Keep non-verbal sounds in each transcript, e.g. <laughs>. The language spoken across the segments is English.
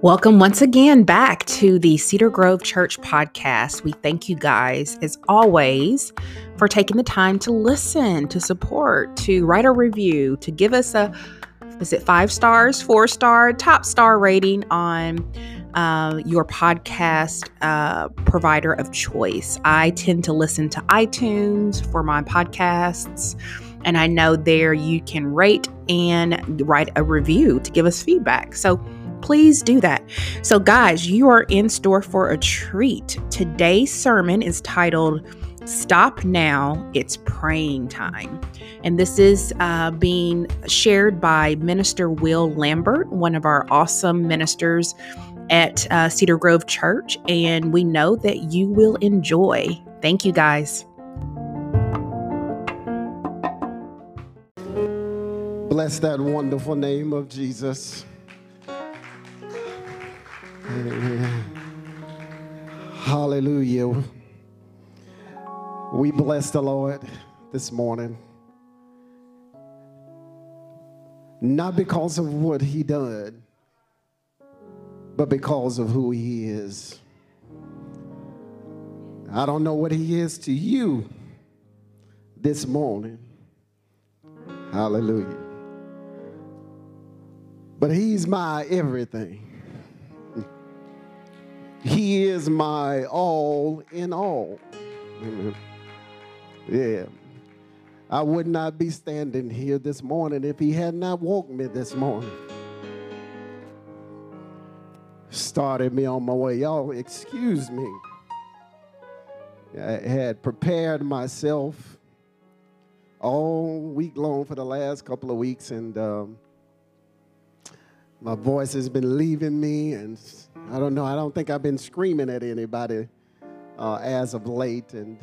Welcome once again back to the Cedar Grove Church podcast. We thank you guys, as always, for taking the time to listen, to support, to write a review, to give us a is it five stars, four star, top star rating on uh, your podcast uh, provider of choice. I tend to listen to iTunes for my podcasts, and I know there you can rate and write a review to give us feedback. So please do that. So, guys, you are in store for a treat. Today's sermon is titled Stop Now, It's Praying Time. And this is uh, being shared by Minister Will Lambert, one of our awesome ministers at uh, Cedar Grove Church. And we know that you will enjoy. Thank you, guys. Bless that wonderful name of Jesus. Hallelujah. We bless the Lord this morning. Not because of what he did, but because of who he is. I don't know what he is to you this morning. Hallelujah. But he's my everything. He is my all in all. Amen. Yeah. I would not be standing here this morning if he had not woke me this morning. Started me on my way. Y'all, excuse me. I had prepared myself all week long for the last couple of weeks, and um, my voice has been leaving me, and I don't know. I don't think I've been screaming at anybody uh, as of late. And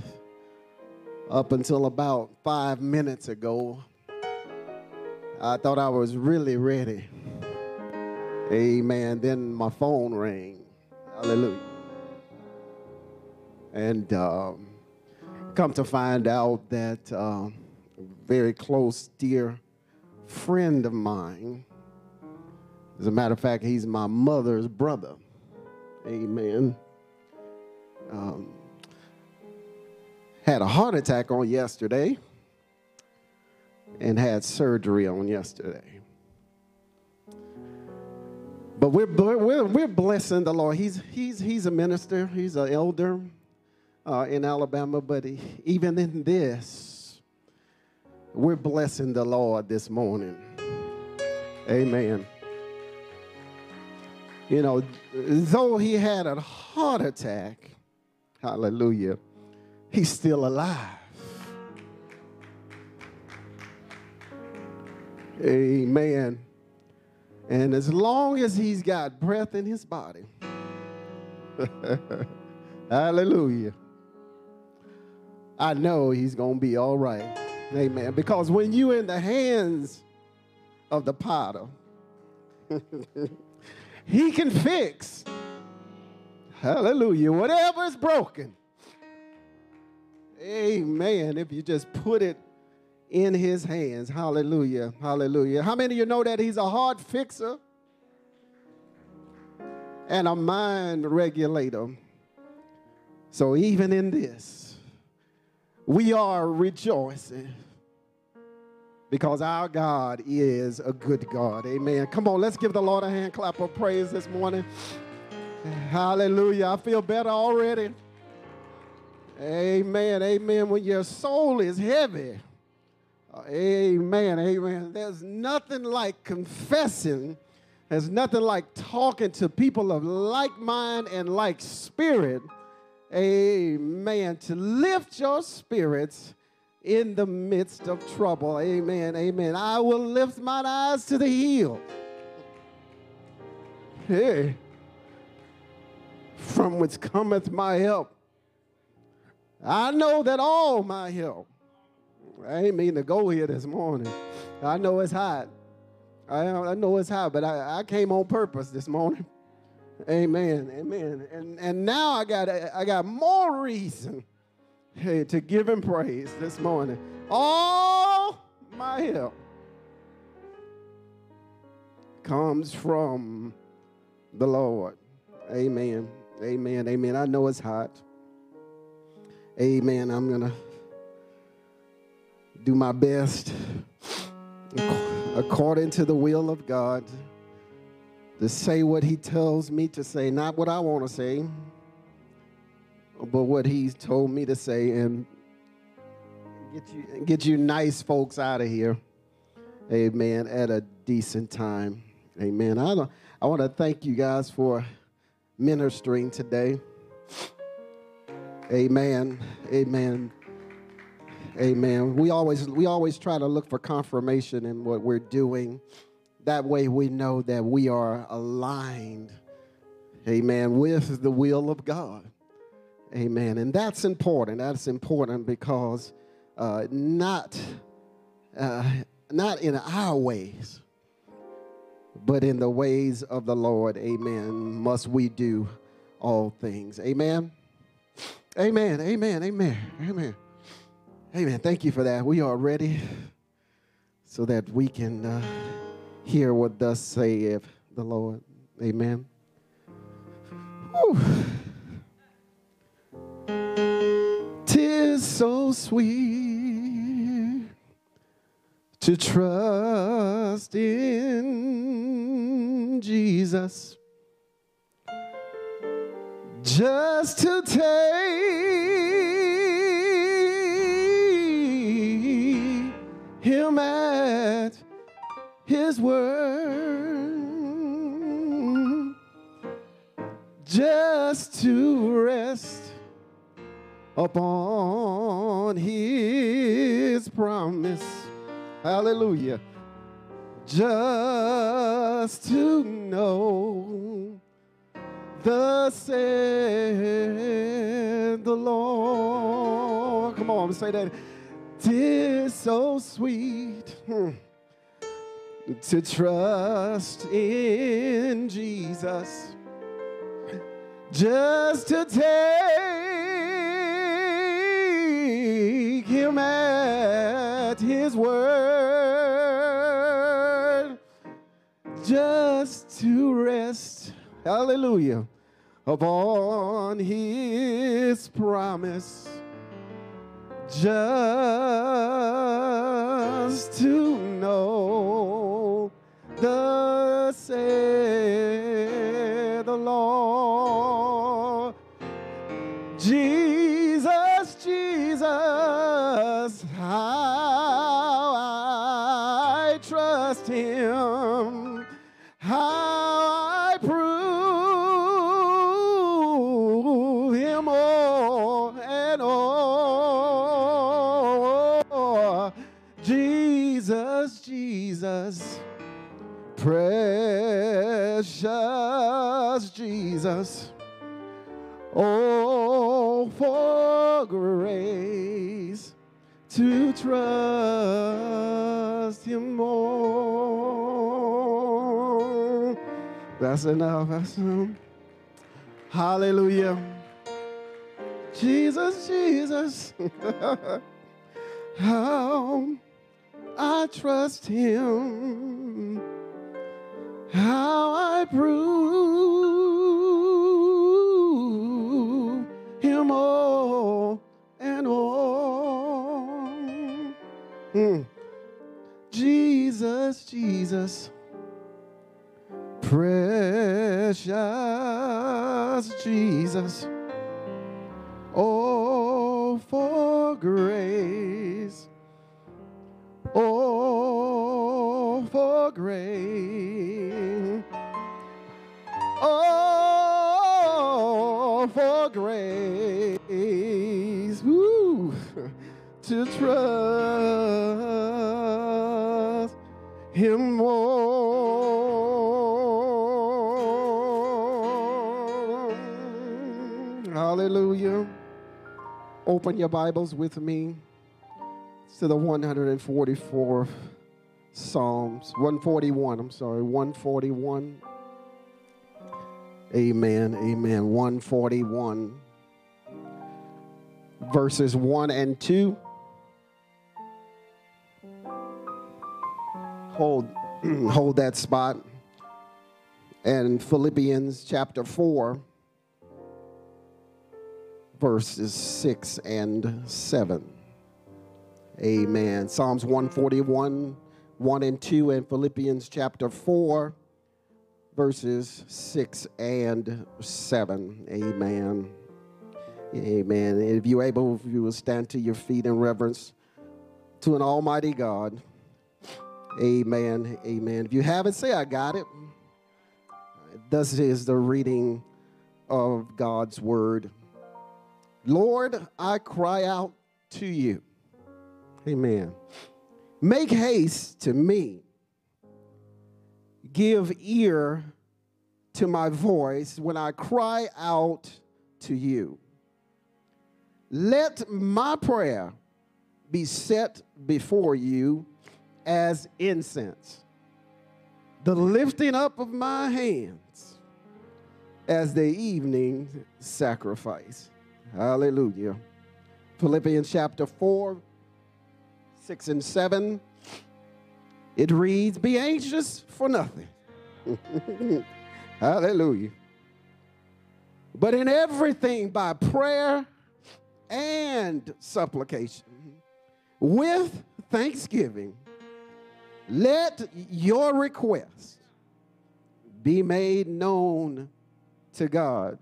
up until about five minutes ago, I thought I was really ready. Amen. Then my phone rang. Hallelujah. And um, come to find out that uh, a very close, dear friend of mine, as a matter of fact, he's my mother's brother. Amen. Um, had a heart attack on yesterday and had surgery on yesterday. But we're, we're, we're blessing the Lord. He's, he's, he's a minister, he's an elder uh, in Alabama, but he, even in this, we're blessing the Lord this morning. Amen. You know, though he had a heart attack, hallelujah, he's still alive. Amen. And as long as he's got breath in his body, <laughs> hallelujah, I know he's going to be all right. Amen. Because when you're in the hands of the potter, <laughs> He can fix. Hallelujah. Whatever is broken. Amen. If you just put it in his hands. Hallelujah. Hallelujah. How many of you know that he's a heart fixer and a mind regulator? So even in this, we are rejoicing because our God is a good God. Amen. Come on, let's give the Lord a hand clap of praise this morning. Hallelujah. I feel better already. Amen. Amen. When your soul is heavy, amen. Amen. There's nothing like confessing. There's nothing like talking to people of like mind and like spirit. Amen. To lift your spirits in the midst of trouble. Amen. Amen. I will lift my eyes to the hill. Hey. From which cometh my help. I know that all my help. I ain't mean to go here this morning. I know it's hot. I, I know it's hot, but I, I came on purpose this morning. Amen. Amen. And and now I got I got more reason hey, to give him praise this morning. All my help comes from the Lord. Amen. Amen. Amen. I know it's hot. Amen. I'm going to do my best according to the will of God to say what He tells me to say, not what I want to say, but what He's told me to say, and get you get you nice folks out of here. Amen. At a decent time. Amen. I don't, I want to thank you guys for ministering today. Amen. Amen. Amen. We always we always try to look for confirmation in what we're doing. That way we know that we are aligned. Amen. With the will of God. Amen. And that's important. That's important because uh, not uh, not in our ways, but in the ways of the Lord. Amen. Must we do all things. Amen. Amen. Amen. Amen. Amen. Amen. Thank you for that. We are ready so that we can uh, hear what thus saith the Lord. Amen. Tis so sweet to trust in Jesus. Just to take him at his word. Just to rest upon his promise hallelujah just to know the said the Lord. Come on, say that. Tis so sweet hmm, to trust in Jesus, just to take Him at His word, just to rest, hallelujah, upon His promise. Just to know the say the Lord Jesus Oh, for grace to trust Him more. That's enough. That's enough. Hallelujah. Jesus, Jesus. <laughs> How I trust Him. How I prove Jesus, Jesus, precious Jesus. Oh, for grace. Oh, for grace. Oh, for grace. Woo. <laughs> To trust Open your Bibles with me to the 144th Psalms. 141, I'm sorry, 141. Amen, amen. 141. Verses 1 and 2. hold, <clears throat> hold that spot. And Philippians chapter 4, verses 6 and 7. Amen. Psalms 141, 1 and 2, and Philippians chapter 4, verses 6 and 7. Amen. Amen. If you're able, if you will stand to your feet in reverence to an almighty God. Amen. Amen. If you haven't, say, I got it. This is the reading of God's word. Lord, I cry out to you. Amen. Make haste to me. Give ear to my voice when I cry out to you. Let my prayer be set before you as incense, the lifting up of my hands as the evening sacrifice. Hallelujah. Philippians chapter 4, 6 and 7. It reads, Be anxious for nothing. <laughs> Hallelujah. But in everything by prayer and supplication, with thanksgiving, let your request be made known to God.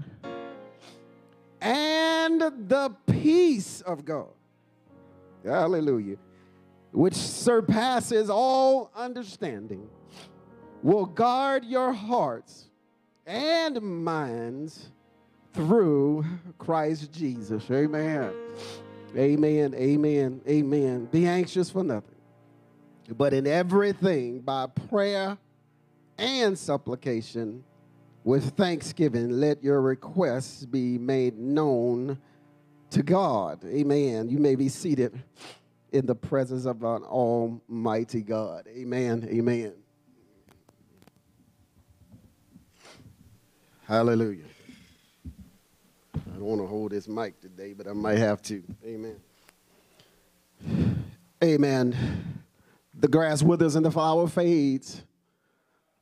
And the peace of God, hallelujah, which surpasses all understanding, will guard your hearts and minds through Christ Jesus. Amen. Amen. Amen. Amen. Be anxious for nothing, but in everything by prayer and supplication with thanksgiving, let your requests be made known to God. Amen. You may be seated in the presence of an almighty God. Amen. Amen. Hallelujah. I don't want to hold this mic today, but I might have to. Amen. Amen. The grass withers and the flower fades,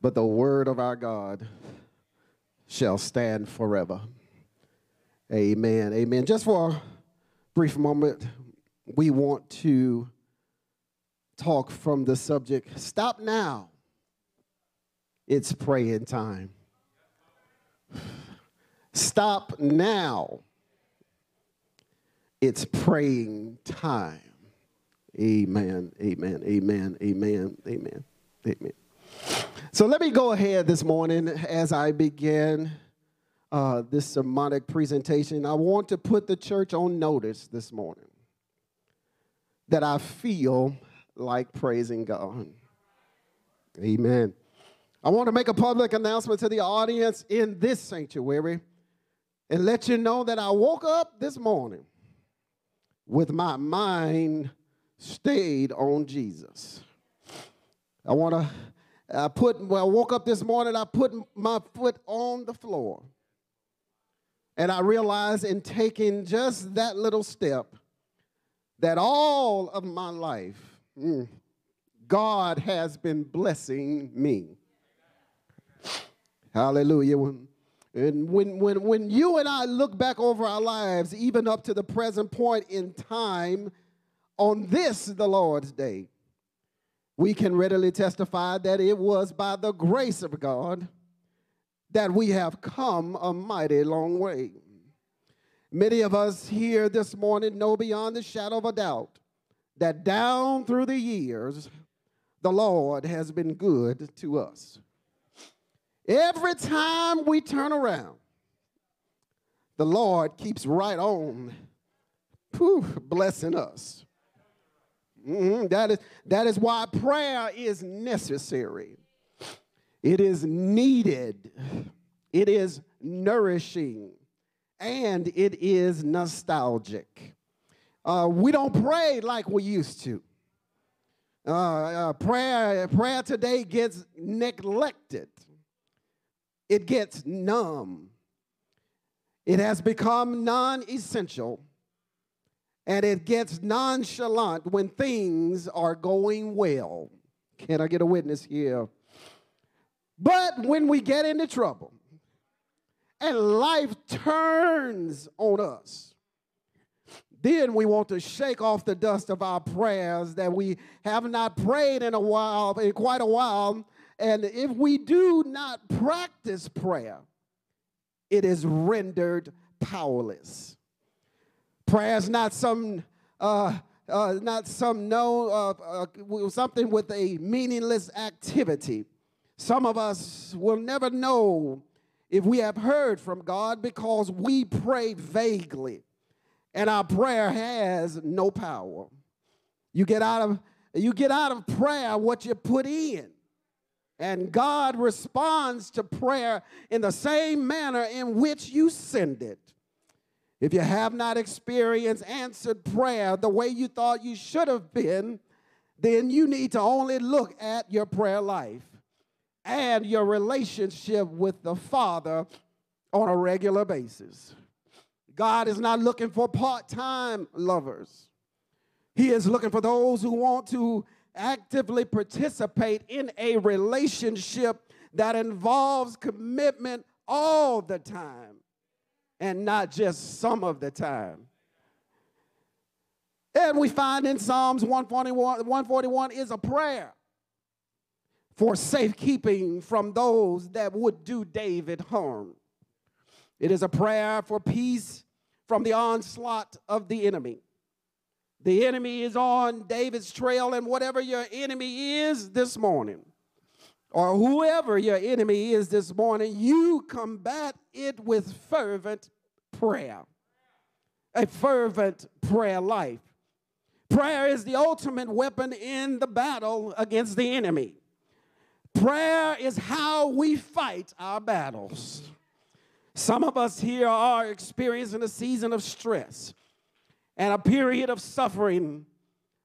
but the word of our God shall stand forever. Amen. Amen. Just for a brief moment, we want to talk from the subject Stop Now. It's praying time. Stop now. It's praying time. Amen. Amen. Amen. Amen. Amen. Amen. So let me go ahead this morning as I begin uh, this sermonic presentation. I want to put the church on notice this morning that I feel like praising God. Amen. I want to make a public announcement to the audience in this sanctuary and let you know that I woke up this morning with my mind stayed on Jesus. I want to I put when I woke up this morning, I put my foot on the floor. And I realized in taking just that little step that all of my life, mm, God has been blessing me. Hallelujah. And when, when, when you and I look back over our lives, even up to the present point in time, on this, the Lord's day, we can readily testify that it was by the grace of God that we have come a mighty long way. Many of us here this morning know beyond the shadow of a doubt that down through the years, the Lord has been good to us. Every time we turn around, the Lord keeps right on whew, blessing us. Mm-hmm. That, is, that is why prayer is necessary. It is needed. It is nourishing. And it is nostalgic. Uh, we don't pray like we used to. Uh, uh, prayer, prayer today gets neglected it gets numb. It has become non essential and it gets nonchalant when things are going well. Can I get a witness here? But when we get into trouble and life turns on us, then we want to shake off the dust of our prayers that we have not prayed in a while, in quite a while. And if we do not practice prayer, it is rendered powerless. Prayer is not some uh, uh, not some no uh, uh, something with a meaningless activity. Some of us will never know if we have heard from God because we pray vaguely and our prayer has no power. You get out of you get out of prayer what you put in. And God responds to prayer in the same manner in which you send it. If you have not experienced answered prayer the way you thought you should have been, then you need to only look at your prayer life and your relationship with the Father on a regular basis. God is not looking for part time lovers, He is looking for those who want to actively participate in a relationship that involves commitment all the time and not just some of the time. And we find in Psalms 141, 141 is a prayer for safekeeping from those that would do David harm. It is a prayer for peace from the onslaught of the enemy. The enemy is on David's trail, and whatever your enemy is this morning, or whoever your enemy is this morning, you combat it with fervent prayer. A fervent prayer life. Prayer is the ultimate weapon in the battle against the enemy. Prayer is how we fight our battles. Some of us here are experiencing a season of stress and a period of suffering,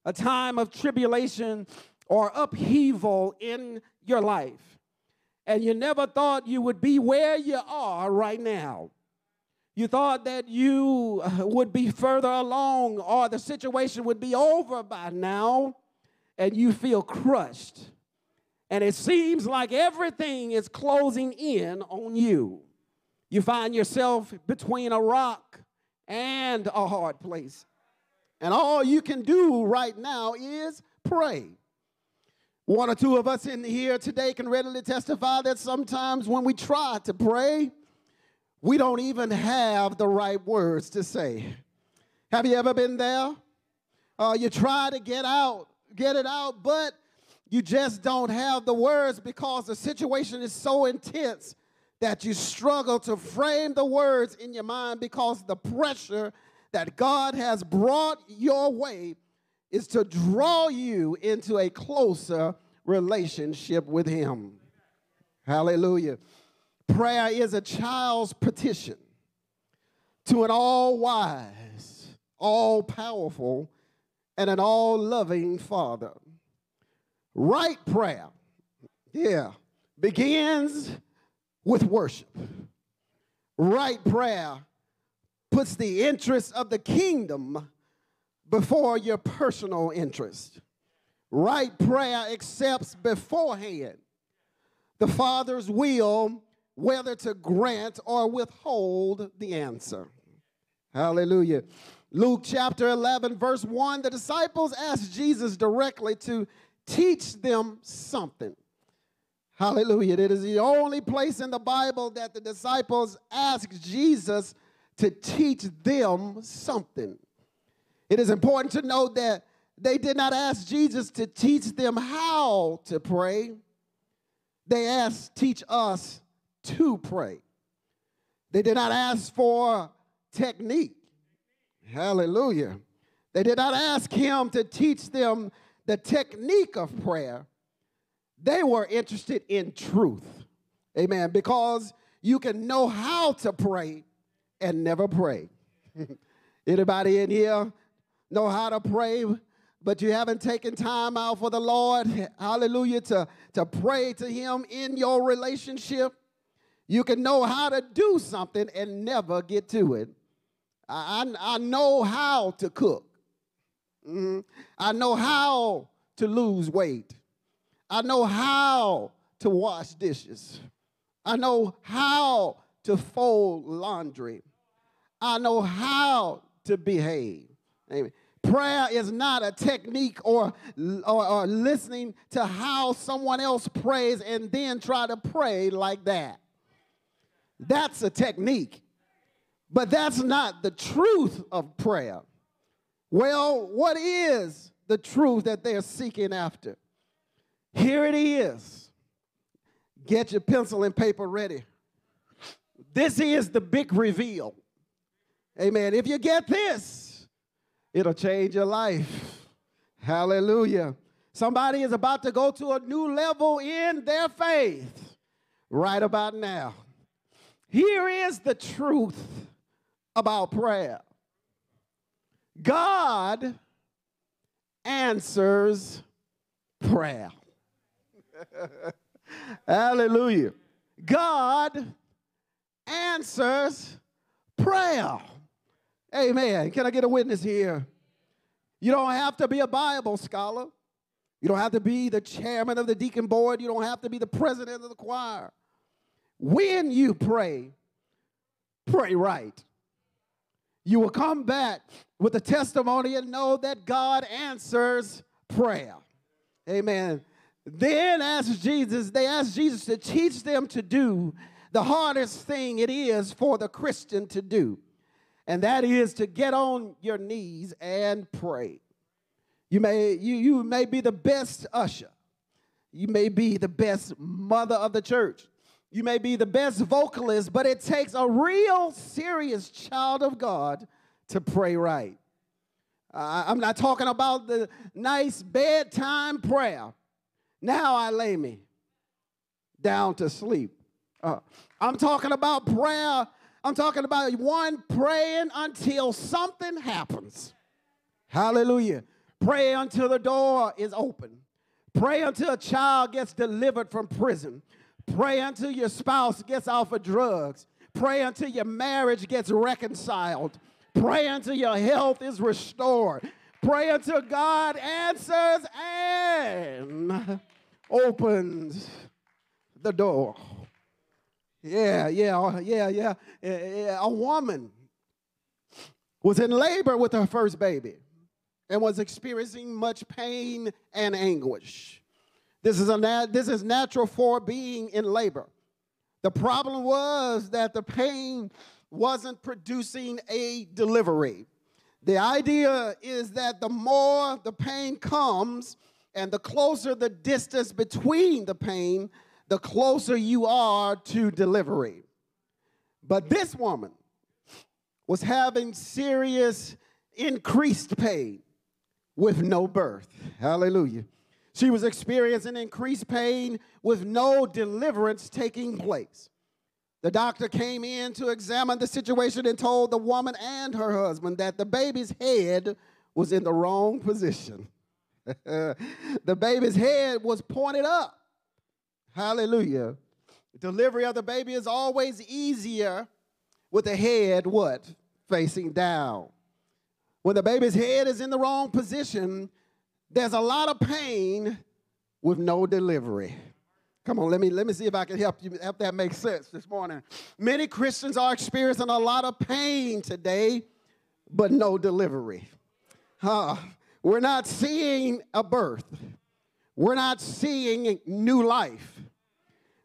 a time of tribulation or upheaval in your life. And you never thought you would be where you are right now. You thought that you uh, would be further along or the situation would be over by now, and you feel crushed. And it seems like everything is closing in on you. You find yourself between a rock and a hard place. And all you can do right now is pray. One or two of us in here today can readily testify that sometimes when we try to pray, we don't even have the right words to say. Have you ever been there? Uh, you try to get out, get it out, but you just don't have the words because the situation is so intense that you struggle to frame the words in your mind because the pressure that God has brought your way is to draw you into a closer relationship with Him. Hallelujah. Prayer is a child's petition to an all wise, all powerful, and an all loving Father. Right prayer, yeah, begins with worship. Right prayer puts the interest of the kingdom before your personal interest. Right prayer accepts beforehand the Father's will whether to grant or withhold the answer. Hallelujah. Luke chapter 11, verse 1 the disciples asked Jesus directly to teach them something. Hallelujah. It is the only place in the Bible that the disciples asked Jesus to teach them something. It is important to note that they did not ask Jesus to teach them how to pray. They asked, teach us to pray. They did not ask for technique. Hallelujah. They did not ask him to teach them the technique of prayer. They were interested in truth. Amen. Because you can know how to pray and never pray. <laughs> Anybody in here know how to pray, but you haven't taken time out for the Lord, hallelujah, to, to pray to Him in your relationship? You can know how to do something and never get to it. I, I, know how to cook. Mm-hmm. I know how to lose weight. I know how to wash dishes. I know how to fold laundry. I know how to behave. Amen. Prayer is not a technique or, or, or, listening to how someone else prays and then try to pray like that. That's a technique. But that's not the truth of prayer. Well, what is the truth that they're seeking after? Here it is. Get your pencil and paper ready. This is the big reveal. Amen. If you get this, it'll change your life. Hallelujah. Somebody is about to go to a new level in their faith right about now. Here is the truth about prayer God answers prayer. <laughs> Hallelujah. God answers prayer. Amen. Can I get a witness here? You don't have to be a Bible scholar. You don't have to be the chairman of the deacon board. You don't have to be the president of the choir. When you pray, pray right. You will come back with a testimony and know that God answers prayer. Amen. Then ask Jesus, they asked Jesus to teach them to do the hardest thing it is for the Christian to do and that is to get on your knees and pray. You may, you, you may be the best usher. You may be the best mother of the church. You may be the best vocalist, but it takes a real serious child of God to pray right. Uh, I'm not talking about the nice bedtime prayer. Now I lay me down to sleep. Uh, I'm talking about prayer I'm talking about one praying until something happens. Hallelujah. Pray until the door is open. Pray until a child gets delivered from prison. Pray until your spouse gets off of drugs. Pray until your marriage gets reconciled. Pray until your health is restored. Pray until God answers and opens the door. Uh, yeah, yeah, yeah, yeah. A woman was in labor with her first baby and was experiencing much pain and anguish. This is, a this is natural for being in labor. The problem was that the pain wasn't producing a delivery. The idea is that the more the pain comes and the closer the distance between the pain, the closer you are to delivery. But this woman was having serious increased pain with no birth. Hallelujah. She was experiencing increased pain with no deliverance taking place. The doctor came in to examine the situation and told the woman and her husband that the baby's head was in the wrong position. <laughs> the baby's head was pointed up Hallelujah. Delivery of the baby is always easier with the head what? Facing down. When the baby's head is in the wrong position, there's a lot of pain with no delivery. Come on, let me let me see if I can help you help that make sense this morning. Many Christians are experiencing a lot of pain today, but no delivery. Huh. We're not seeing a birth. We're not seeing new life.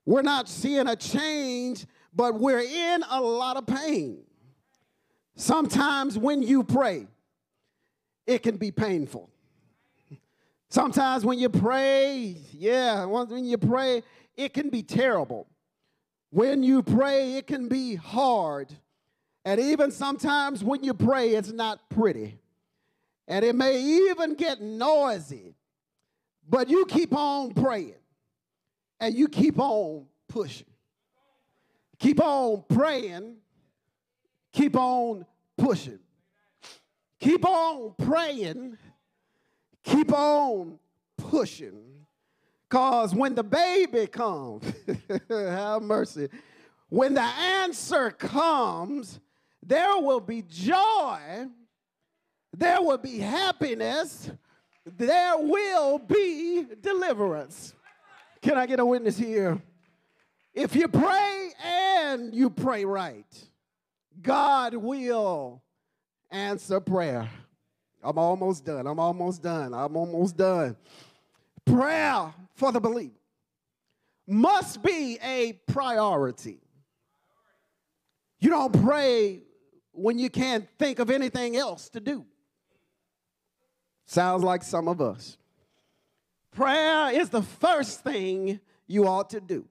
We're not seeing a change, but we're in a lot of pain. Sometimes when you pray, it can be painful. Sometimes when you pray, yeah, when you pray, it can be terrible. When you pray, it can be hard. And even sometimes when you pray, it's not pretty. And it may even get noisy. But you keep on praying and you keep on pushing. Keep on praying. Keep on pushing. Keep on praying. Keep on pushing. Because when the baby comes, <laughs> have mercy, when the answer comes, there will be joy, there will be happiness, there will be deliverance. Can I get a witness here? If you pray and you pray right, God will answer prayer. I'm almost done. I'm almost done. I'm almost done. Prayer for the believer must be a priority. You don't pray when you can't think of anything else to do. Sounds like some of us. Prayer is the first thing you ought to do.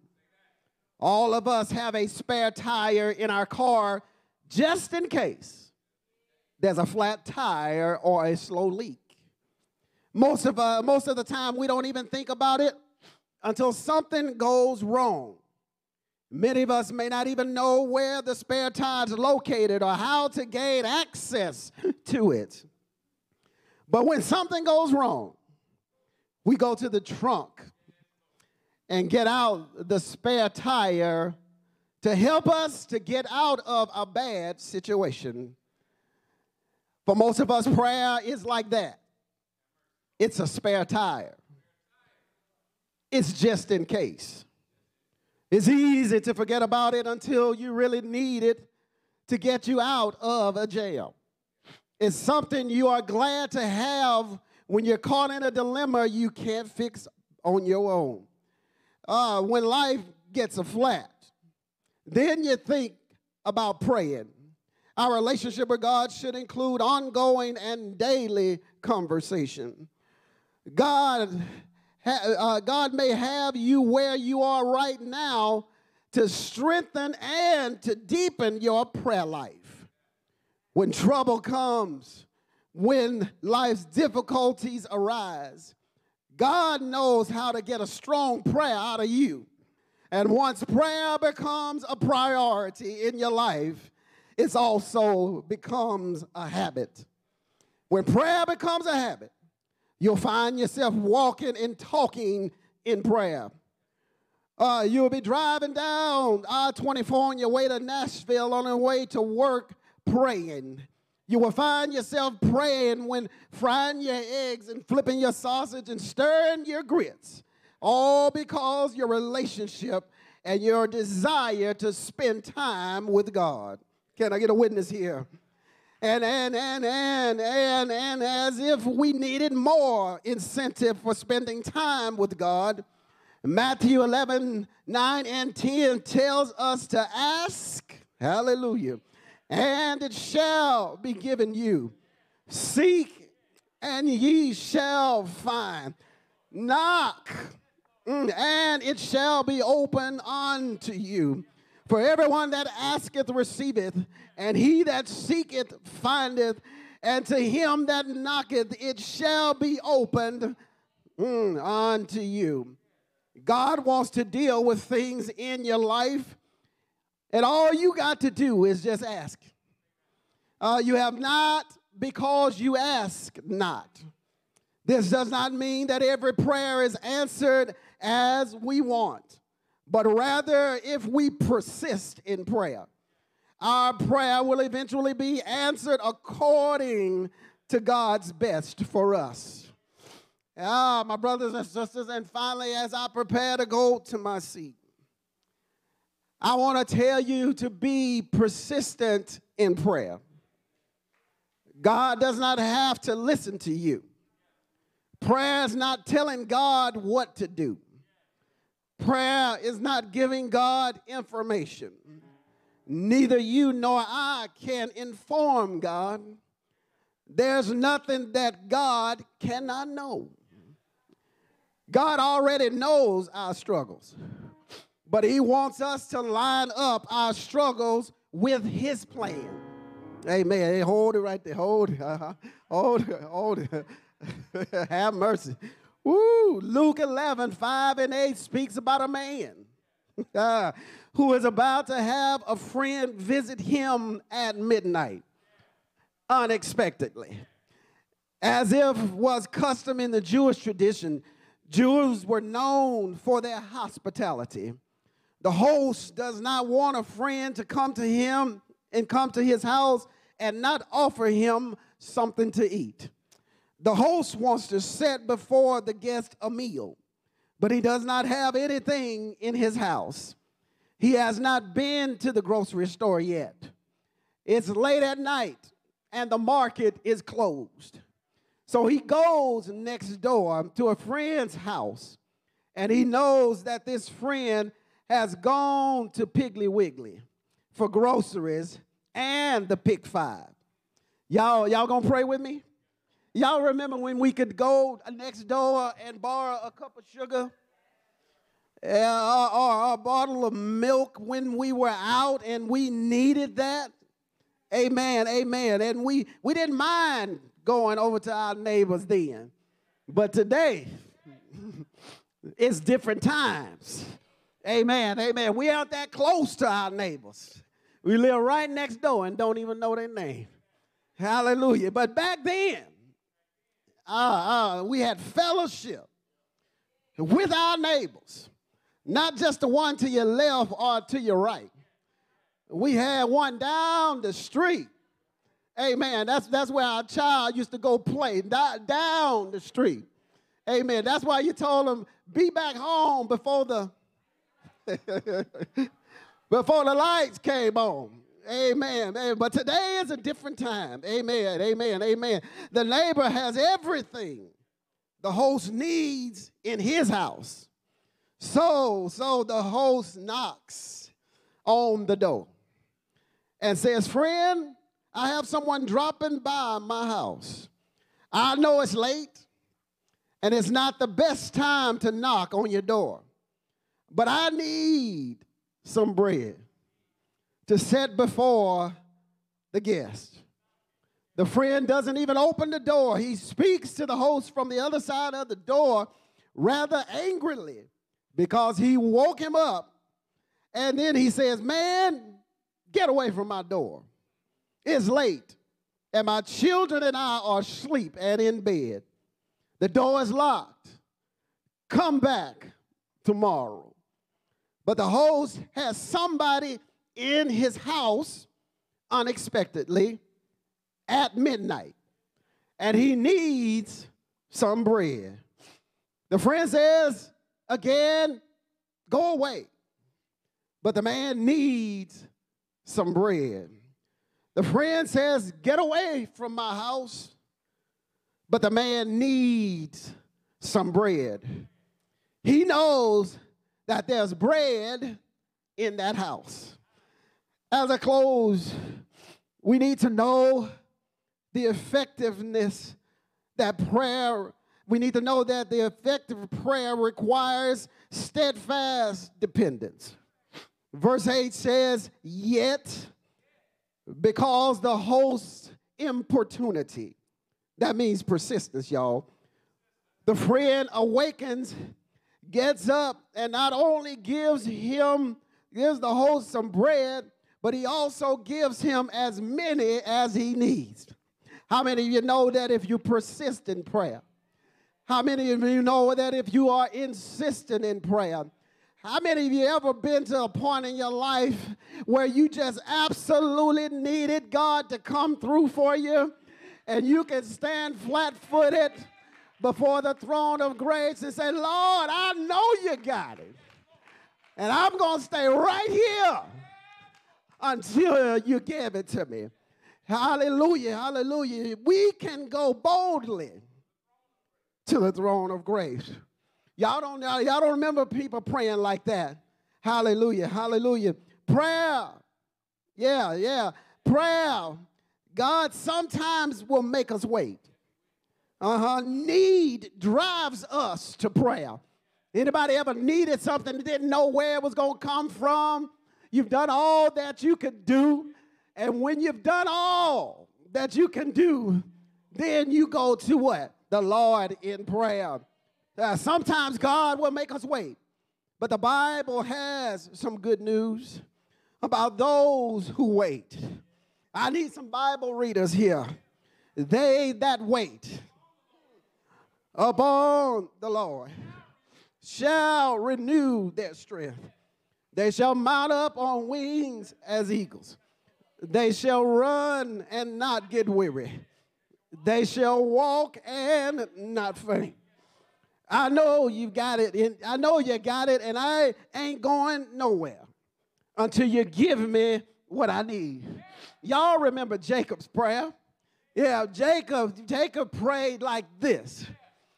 All of us have a spare tire in our car just in case there's a flat tire or a slow leak. Most of, uh, most of the time, we don't even think about it until something goes wrong. Many of us may not even know where the spare tire is located or how to gain access to it. But when something goes wrong, we go to the trunk and get out the spare tire to help us to get out of a bad situation. For most of us, prayer is like that it's a spare tire, it's just in case. It's easy to forget about it until you really need it to get you out of a jail. It's something you are glad to have when you're caught in a dilemma you can't fix on your own. Uh, when life gets a flat, then you think about praying. Our relationship with God should include ongoing and daily conversation. God uh, God may have you where you are right now to strengthen and to deepen your prayer life. When trouble comes, when life's difficulties arise, God knows how to get a strong prayer out of you. And once prayer becomes a priority in your life, it also becomes a habit. When prayer becomes a habit, You'll find yourself walking and talking in prayer. Uh, you'll be driving down I 24 on your way to Nashville on your way to work praying. You will find yourself praying when frying your eggs and flipping your sausage and stirring your grits, all because your relationship and your desire to spend time with God. Can I get a witness here? and and and and and and as if we needed more incentive for spending time with God. Matthew 11, 9 and 10 tells us to ask, hallelujah, and it shall be given you. Seek, and ye shall find. Knock, and it shall be open unto you. For everyone that asketh receiveth, and he that seeketh findeth, and to him that knocketh it shall be opened mm, unto you. God wants to deal with things in your life, and all you got to do is just ask. Uh, you have not because you ask not. This does not mean that every prayer is answered as we want but rather if we persist in prayer, our prayer will eventually be answered according to God's best for us. Ah, my brothers and sisters, and finally, as I prepare to go to my seat, I want to tell you to be persistent in prayer. God does not have to listen to you. Prayer is not telling God what to do. Prayer is not giving God information. Neither you nor I can inform God. There's nothing that God cannot know. God already knows our struggles, but He wants us to line up our struggles with His plan. Amen. Hey, hold it right there. Hold it. Uh-huh. Hold it. Hold it. <laughs> Have mercy. Woo, Luke 11, 5 and 8 speaks about a man <laughs> uh, who is about to have a friend visit him at midnight unexpectedly. As if was custom in the Jewish tradition, Jews were known for their hospitality. The host does not want a friend to come to him and come to his house and not offer him something to eat. The host wants to set before the guest a meal, but he does not have anything in his house. He has not been to the grocery store yet. It's late at night and the market is closed. So he goes next door to a friend's house and he knows that this friend has gone to Piggly Wiggly for groceries and the Pick Five. Y'all, y'all gonna pray with me? Y'all remember when we could go next door and borrow a cup of sugar? Uh, or a bottle of milk when we were out and we needed that. Amen, amen. And we, we didn't mind going over to our neighbors then. But today, <laughs> it's different times. Amen, amen. We aren't that close to our neighbors. We live right next door and don't even know their name. Hallelujah. But back then, uh, uh, we had fellowship with our neighbors. Not just the one to your left or to your right. We had one down the street. Amen. That's, that's where our child used to go play, down the street. Amen. That's why you told him, be back home before the <laughs> before the lights came on. Amen. But today is a different time. Amen. Amen. Amen. The neighbor has everything the host needs in his house. So, so the host knocks on the door and says, Friend, I have someone dropping by my house. I know it's late and it's not the best time to knock on your door, but I need some bread to set before the guest. The friend doesn't even open the door. He speaks to the host from the other side of the door rather angrily because he woke him up and then he says, Man, get away from my door. It's late, and my children and I are asleep and in bed. The door is locked. Come back tomorrow. But the host has somebody in his house unexpectedly at midnight, and he needs some bread. The friend says, again, go away. But the man needs some bread. The friend says, Get away from my house. But the man needs some bread. He knows that there's bread in that house. As I close, we need to know the effectiveness that prayer we need to know that the effective prayer requires steadfast dependence. Verse 8 says, Yet because the host's importunity, that means persistence, y'all. The friend awakens, gets up, and not only gives him, gives the host some bread, but he also gives him as many as he needs. How many of you know that if you persist in prayer, how many of you know that if you are insistent in prayer, how many of you ever been to a point in your life where you just absolutely needed God to come through for you and you can stand flat footed before the throne of grace and say, Lord, I know you got it. And I'm going to stay right here until you give it to me. Hallelujah, hallelujah. We can go boldly to the throne of grace. Y'all don't, y'all don't remember people praying like that. Hallelujah, hallelujah. Prayer, yeah, yeah. Prayer, God sometimes will make us wait. Uh-huh. Need drives us to prayer. Anybody ever needed something didn't know where it was going to come from? You've done all that you could do. And when you've done all that you can do, then you go to what? the Lord in prayer. Uh, sometimes God will make us wait, but the Bible has some good news about those who wait. I need some Bible readers here. They that wait upon the Lord shall renew their strength. They shall mount up on wings as eagles. They shall run and not get weary. They shall walk and not faint. I know you got it, and I know you got it, and I ain't going nowhere until you give me what I need. Y'all remember Jacob's prayer? Yeah, Jacob, Jacob prayed like this.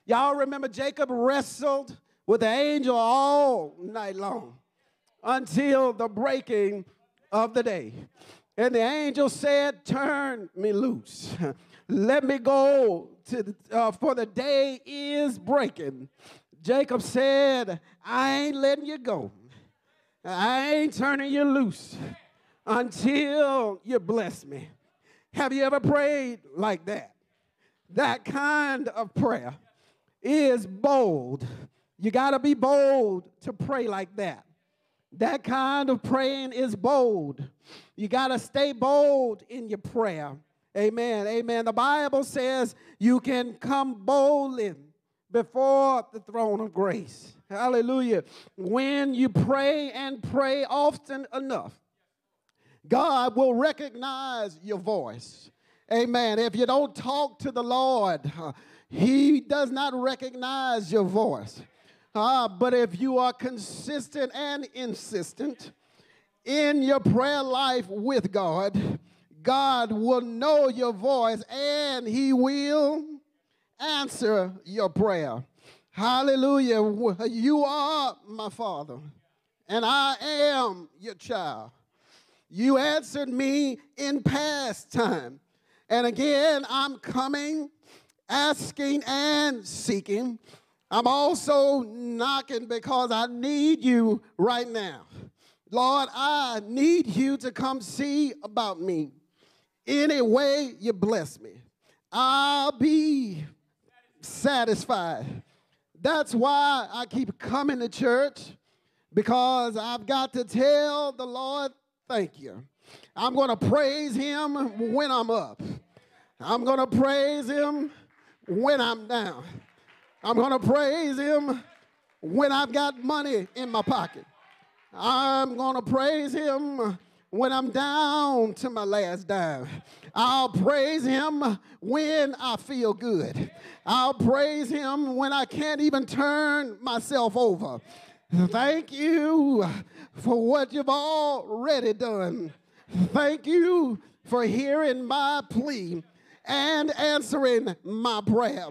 Y'all remember Jacob wrestled with the angel all night long until the breaking of the day. And the angel said, Turn me loose. <laughs> Let me go to, uh, for the day is breaking. Jacob said, I ain't letting you go. I ain't turning you loose until you bless me. Have you ever prayed like that? That kind of prayer is bold. You got to be bold to pray like that. That kind of praying is bold. You got to stay bold in your prayer. Amen. Amen. The Bible says you can come boldly before the throne of grace. Hallelujah. When you pray and pray often enough, God will recognize your voice. Amen. If you don't talk to the Lord, He does not recognize your voice. Uh, but if you are consistent and insistent in your prayer life with God, God will know your voice and He will answer your prayer. Hallelujah. You are my Father, and I am your child. You answered me in past time. And again, I'm coming, asking, and seeking. I'm also knocking because I need you right now. Lord, I need you to come see about me. Any way you bless me, I'll be satisfied. That's why I keep coming to church because I've got to tell the Lord thank you. I'm going to praise him when I'm up. I'm going to praise him when I'm down. I'm going to praise him when I've got money in my pocket. I'm going to praise him when I'm down to my last dime. I'll praise him when I feel good. I'll praise him when I can't even turn myself over. Thank you for what you've already done. Thank you for hearing my plea and answering my prayer.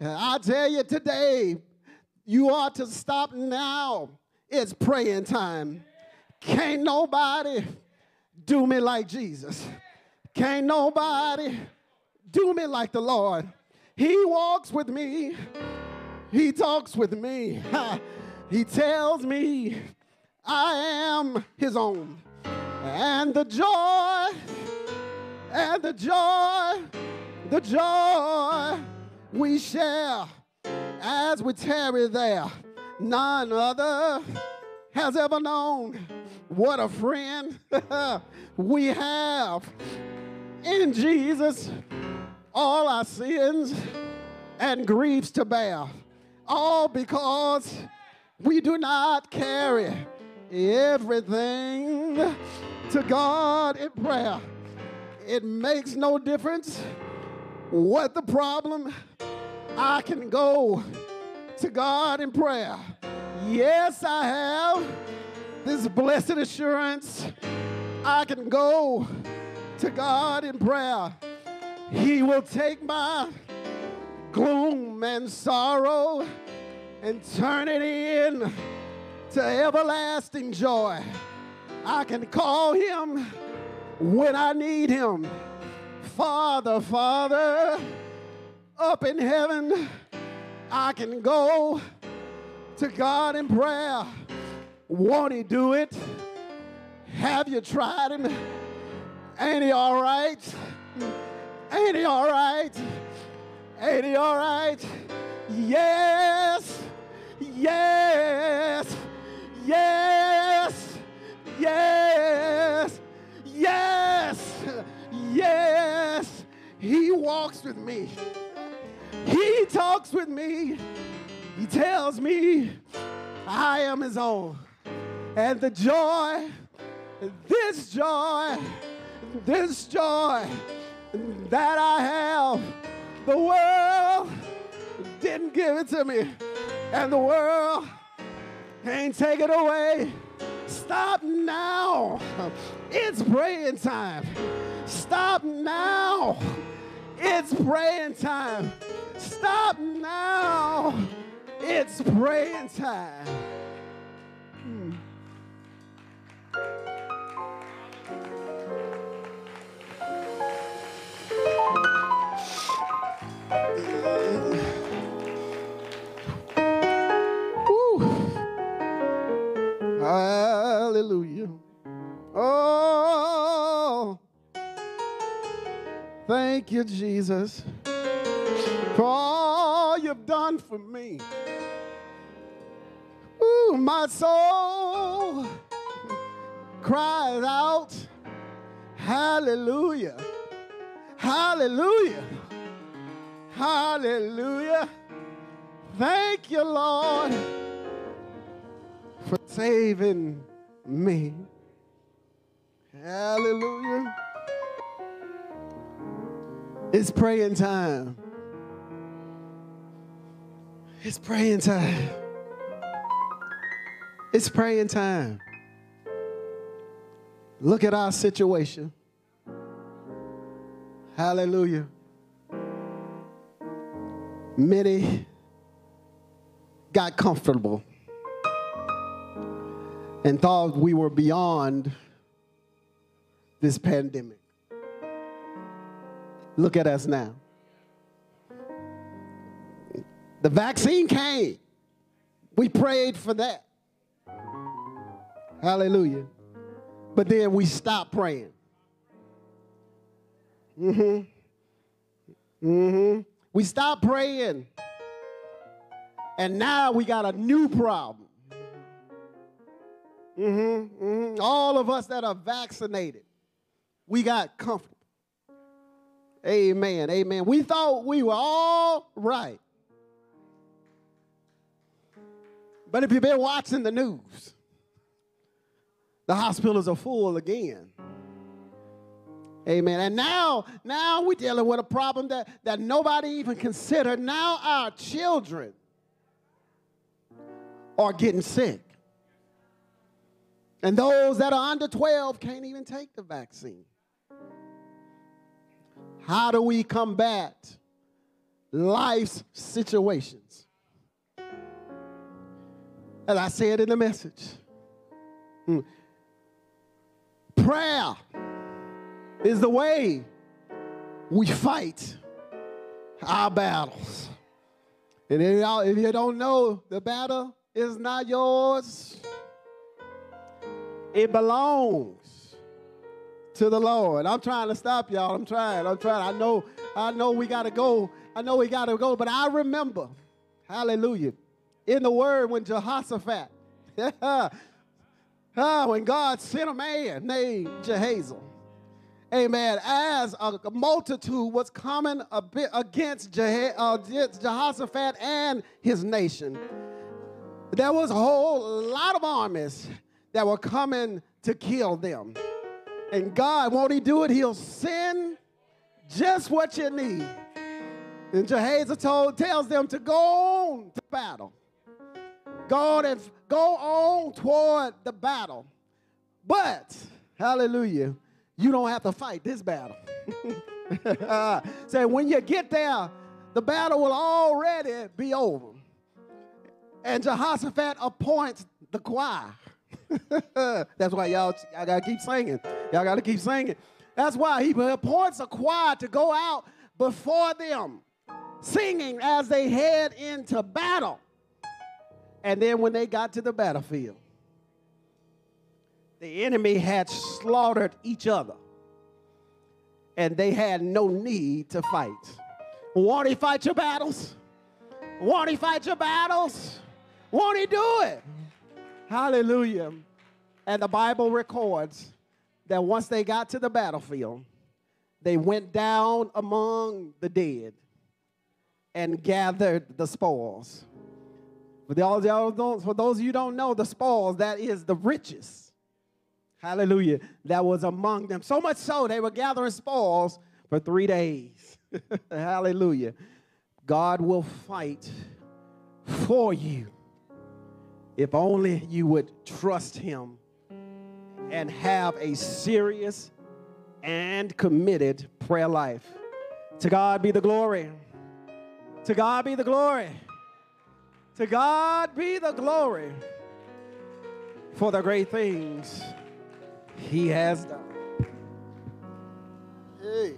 I tell you today, you ought to stop now. It's praying time. Can't nobody do me like Jesus. Can't nobody do me like the Lord. He walks with me. He talks with me. <laughs> He tells me I am his own. And the joy, and the joy, the joy we share as we tarry there. None other has ever known what a friend <laughs> we have in Jesus. All our sins and griefs to bear, all because we do not carry everything to God in prayer. It makes no difference what the problem, I can go to God in prayer. Yes, I have this blessed assurance. I can go to God in prayer. He will take my gloom and sorrow and turn it in to everlasting joy. I can call him when I need him. Father, Father, up in heaven, I can go to God in prayer. Won't he do it? Have you tried him? Ain't he all right? Ain't he all right? Ain't he all right? Yes, yes, yes, yes, yes. He walks with me. He talks with me. He tells me I am his own. And the joy, this joy, this joy that I have, the world didn't give it to me. and the world can't take it away. Stop now. It's praying time. Stop now. It's praying time. Stop now. It's praying time. Hmm. Hallelujah. Oh, thank you, Jesus, for all you've done for me. Ooh, my soul cries out, Hallelujah. Hallelujah. Hallelujah. Thank you, Lord for saving me. Hallelujah. It's praying time. It's praying time. It's praying time. Look at our situation. Hallelujah. Many got comfortable and thought we were beyond this pandemic. Look at us now. The vaccine came. We prayed for that. Hallelujah. But then we stopped praying. Mm-hmm. Mm-hmm. We stopped praying. And now we got a new problem. Mm-hmm, mm-hmm. All of us that are vaccinated, we got comfortable. Amen. Amen. We thought we were all right. But if you've been watching the news, the hospitals are full again. Amen. And now, now we're dealing with a problem that, that nobody even considered. Now our children are getting sick. And those that are under 12 can't even take the vaccine. How do we combat life's situations? And I said in the message hmm, prayer is the way we fight our battles. And if, y'all, if you don't know, the battle is not yours it belongs to the Lord. I'm trying to stop y'all. I'm trying. I'm trying. I know, I know we gotta go. I know we gotta go, but I remember, hallelujah, in the word when Jehoshaphat, <laughs> ah, when God sent a man named Jahaziel, amen, as a multitude was coming against Jehoshaphat and his nation. There was a whole lot of armies that were coming to kill them. And God, won't He do it? He'll send just what you need. And Jahaziel told, tells them to go on to battle. Go on and go on toward the battle. But, hallelujah, you don't have to fight this battle. <laughs> Say, when you get there, the battle will already be over. And Jehoshaphat appoints the choir. <laughs> That's why y'all, y'all gotta keep singing. Y'all gotta keep singing. That's why he appoints a choir to go out before them, singing as they head into battle. And then when they got to the battlefield, the enemy had slaughtered each other. And they had no need to fight. Won't he fight your battles? Won't he fight your battles? Won't he do it? Hallelujah. And the Bible records that once they got to the battlefield, they went down among the dead and gathered the spoils. For those, for those of you don't know, the spoils, that is the riches. Hallelujah. That was among them. So much so, they were gathering spoils for three days. <laughs> Hallelujah. God will fight for you if only you would trust Him and have a serious and committed prayer life. To God be the glory. To God be the glory. To God be the glory for the great things He has done. Hey.